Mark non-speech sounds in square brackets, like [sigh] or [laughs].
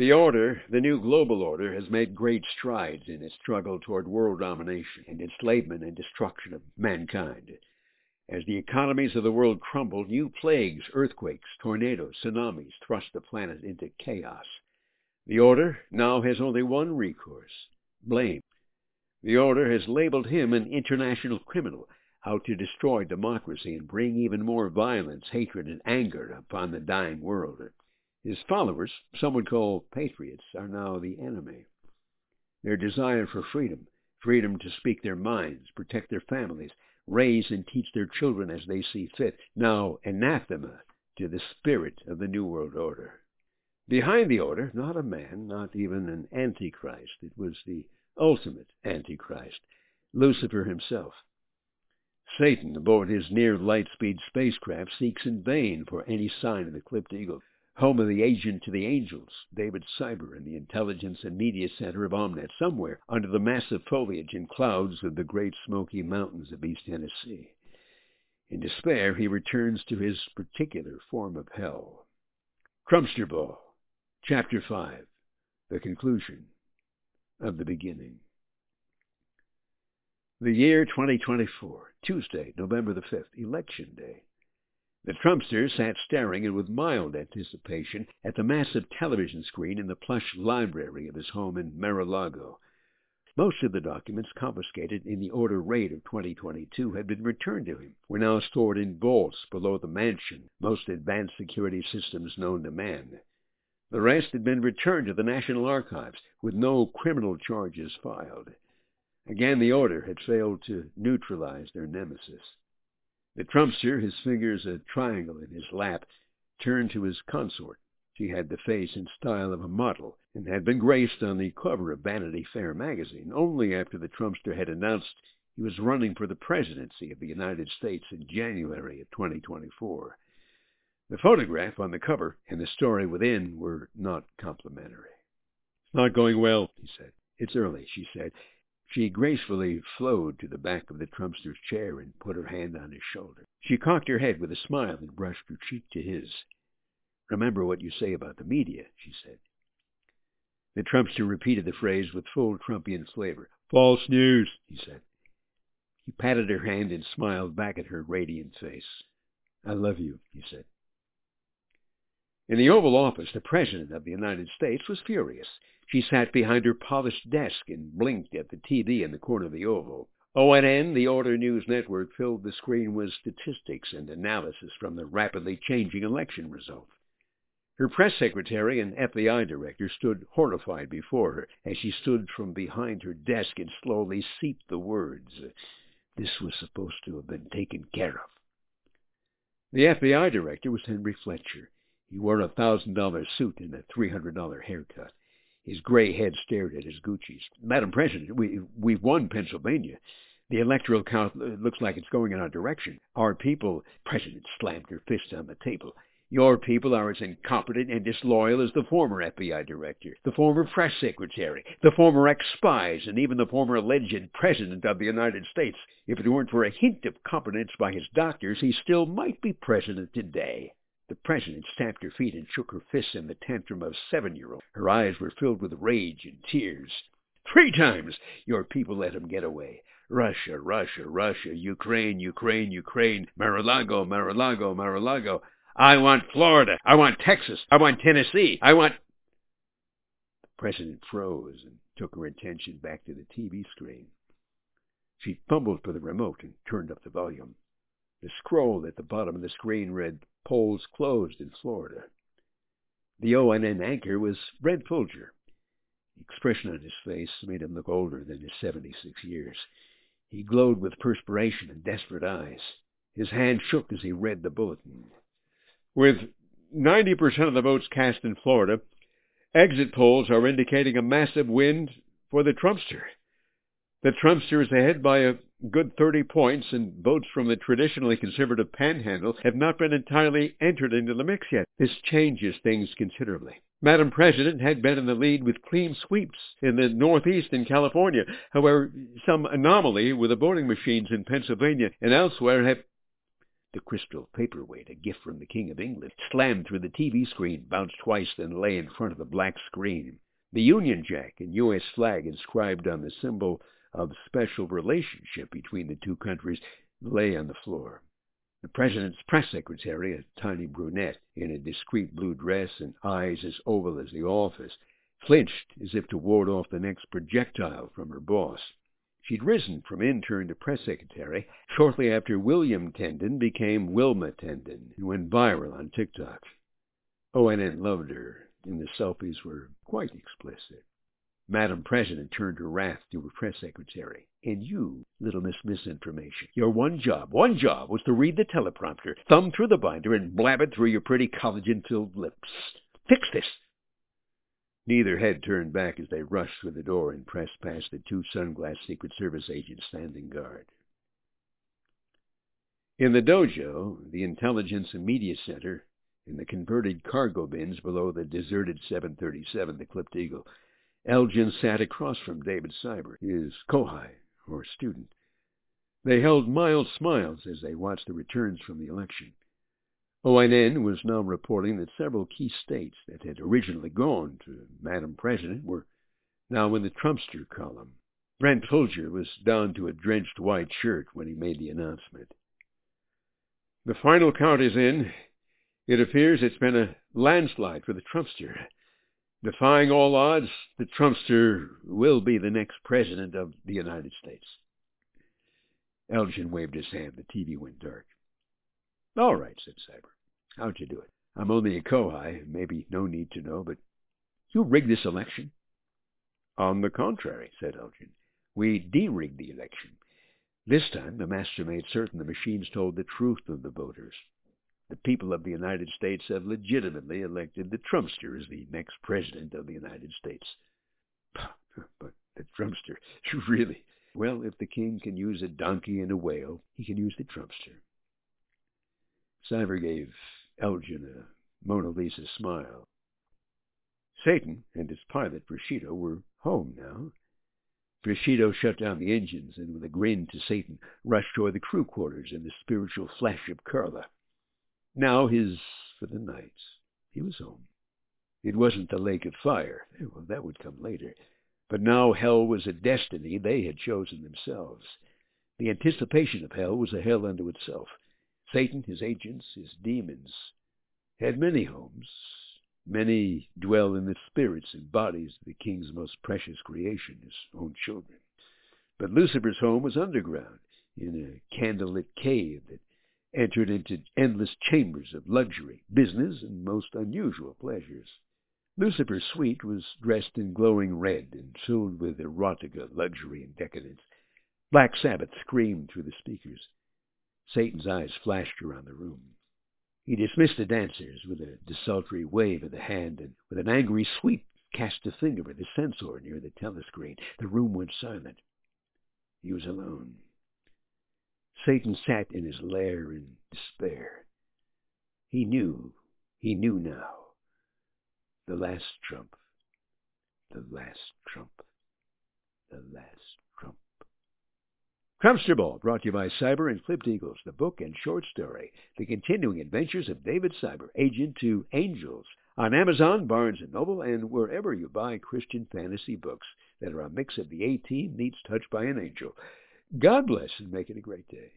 The order, the new global order, has made great strides in its struggle toward world domination and enslavement and destruction of mankind. As the economies of the world crumble, new plagues, earthquakes, tornadoes, tsunamis thrust the planet into chaos. The order now has only one recourse blame. The order has labeled him an international criminal out to destroy democracy and bring even more violence, hatred, and anger upon the dying world. His followers, some would call patriots, are now the enemy. Their desire for freedom, freedom to speak their minds, protect their families, raise and teach their children as they see fit, now anathema to the spirit of the New World Order. Behind the order, not a man, not even an antichrist. It was the ultimate antichrist, Lucifer himself. Satan, aboard his near light speed spacecraft, seeks in vain for any sign of the clipped eagle, home of the agent to the angels, David Cyber, in the intelligence and media center of Omnet, somewhere under the massive foliage and clouds of the great Smoky Mountains of East Tennessee. In despair, he returns to his particular form of hell. Trumpster Ball, Chapter 5, The Conclusion of the Beginning. The year 2024, Tuesday, November the 5th, Election Day. The Trumpster sat staring and with mild anticipation at the massive television screen in the plush library of his home in Mar-a-Lago. Most of the documents confiscated in the order raid of 2022 had been returned to him, were now stored in vaults below the mansion, most advanced security systems known to man. The rest had been returned to the National Archives with no criminal charges filed. Again, the order had failed to neutralize their nemesis. The Trumpster, his fingers a triangle in his lap, turned to his consort. She had the face and style of a model, and had been graced on the cover of Vanity Fair magazine only after the Trumpster had announced he was running for the presidency of the United States in January of 2024. The photograph on the cover and the story within were not complimentary. It's not going well, he said. It's early, she said. She gracefully flowed to the back of the Trumpster's chair and put her hand on his shoulder. She cocked her head with a smile and brushed her cheek to his. Remember what you say about the media, she said. The Trumpster repeated the phrase with full Trumpian flavor. False news, he said. He patted her hand and smiled back at her radiant face. I love you, he said. In the Oval Office, the President of the United States was furious. She sat behind her polished desk and blinked at the TV in the corner of the Oval. ONN, the Order News Network, filled the screen with statistics and analysis from the rapidly changing election result. Her press secretary and FBI director stood horrified before her as she stood from behind her desk and slowly seeped the words. This was supposed to have been taken care of. The FBI director was Henry Fletcher. He wore a thousand dollar suit and a three hundred dollar haircut. His gray head stared at his Gucci's. Madam President, we we've won Pennsylvania. The electoral count uh, looks like it's going in our direction. Our people, President slammed her fist on the table. Your people are as incompetent and disloyal as the former FBI director, the former press secretary, the former ex-spies, and even the former alleged president of the United States. If it weren't for a hint of competence by his doctors, he still might be president today. The president stamped her feet and shook her fists in the tantrum of a seven-year-old. Her eyes were filled with rage and tears. Three times your people let him get away. Russia, Russia, Russia, Ukraine, Ukraine, Ukraine, Mar-a-Lago, Mar-a-Lago, Mar-a-Lago. I want Florida. I want Texas. I want Tennessee. I want... The president froze and took her attention back to the TV screen. She fumbled for the remote and turned up the volume. The scroll at the bottom of the screen read, Polls closed in Florida. The ONN anchor was Red Folger. The expression on his face made him look older than his 76 years. He glowed with perspiration and desperate eyes. His hand shook as he read the bulletin. With 90% of the votes cast in Florida, exit polls are indicating a massive win for the Trumpster. The Trumpster is ahead by a good 30 points, and votes from the traditionally conservative panhandle have not been entirely entered into the mix yet. This changes things considerably. Madam President had been in the lead with clean sweeps in the Northeast and California. However, some anomaly with the voting machines in Pennsylvania and elsewhere have... The crystal paperweight, a gift from the King of England, slammed through the TV screen, bounced twice, then lay in front of the black screen. The Union Jack and U.S. flag inscribed on the symbol of special relationship between the two countries lay on the floor. The president's press secretary, a tiny brunette in a discreet blue dress and eyes as oval as the office, flinched as if to ward off the next projectile from her boss. She'd risen from intern to press secretary shortly after William Tendon became Wilma Tendon and went viral on TikTok. ONN loved her, and the selfies were quite explicit. Madam President turned her wrath to her press secretary. And you, little Miss Misinformation, your one job, one job was to read the teleprompter, thumb through the binder, and blab it through your pretty collagen-filled lips. Fix this! Neither head turned back as they rushed through the door and pressed past the two sunglassed Secret Service agents standing guard. In the dojo, the Intelligence and Media Center, in the converted cargo bins below the deserted 737, the Clipped Eagle, Elgin sat across from David Cyber, his kohai, or student. They held mild smiles as they watched the returns from the election. ONN was now reporting that several key states that had originally gone to Madam President were now in the Trumpster column. Brent Folger was down to a drenched white shirt when he made the announcement. The final count is in. It appears it's been a landslide for the Trumpster. Defying all odds, the Trumpster will be the next president of the United States. Elgin waved his hand. The TV went dark. All right, said Cyber. How'd you do it? I'm only a kohai, maybe no need to know, but you rigged this election? On the contrary, said Elgin. We de-rigged the election. This time the master made certain the machines told the truth of the voters. The people of the United States have legitimately elected the Trumpster as the next president of the United States. [laughs] But the Trumpster, really? Well, if the king can use a donkey and a whale, he can use the Trumpster. Cyber gave Elgin a Mona Lisa smile. Satan and his pilot, Brashido, were home now. Brashido shut down the engines and, with a grin to Satan, rushed toward the crew quarters in the spiritual flesh of Carla. Now his for the night. He was home. It wasn't the lake of fire. Eh, well, that would come later. But now hell was a destiny they had chosen themselves. The anticipation of hell was a hell unto itself. Satan, his agents, his demons, had many homes. Many dwell in the spirits and bodies of the king's most precious creation, his own children. But Lucifer's home was underground, in a candlelit cave that entered into endless chambers of luxury, business, and most unusual pleasures. Lucifer's suite was dressed in glowing red and filled with erotica, luxury, and decadence. Black Sabbath screamed through the speakers. Satan's eyes flashed around the room. He dismissed the dancers with a desultory wave of the hand, and with an angry sweep cast a finger at the sensor near the telescreen. The room went silent. He was alone. Satan sat in his lair in despair. He knew, he knew now. The last trump, the last trump, the last trump. Trumpster Ball, brought to you by Cyber and Clipped Eagles, the book and short story, The Continuing Adventures of David Cyber, Agent to Angels, on Amazon, Barnes & Noble, and wherever you buy Christian fantasy books that are a mix of the A-Team meets Touched by an Angel. God bless and make it a great day.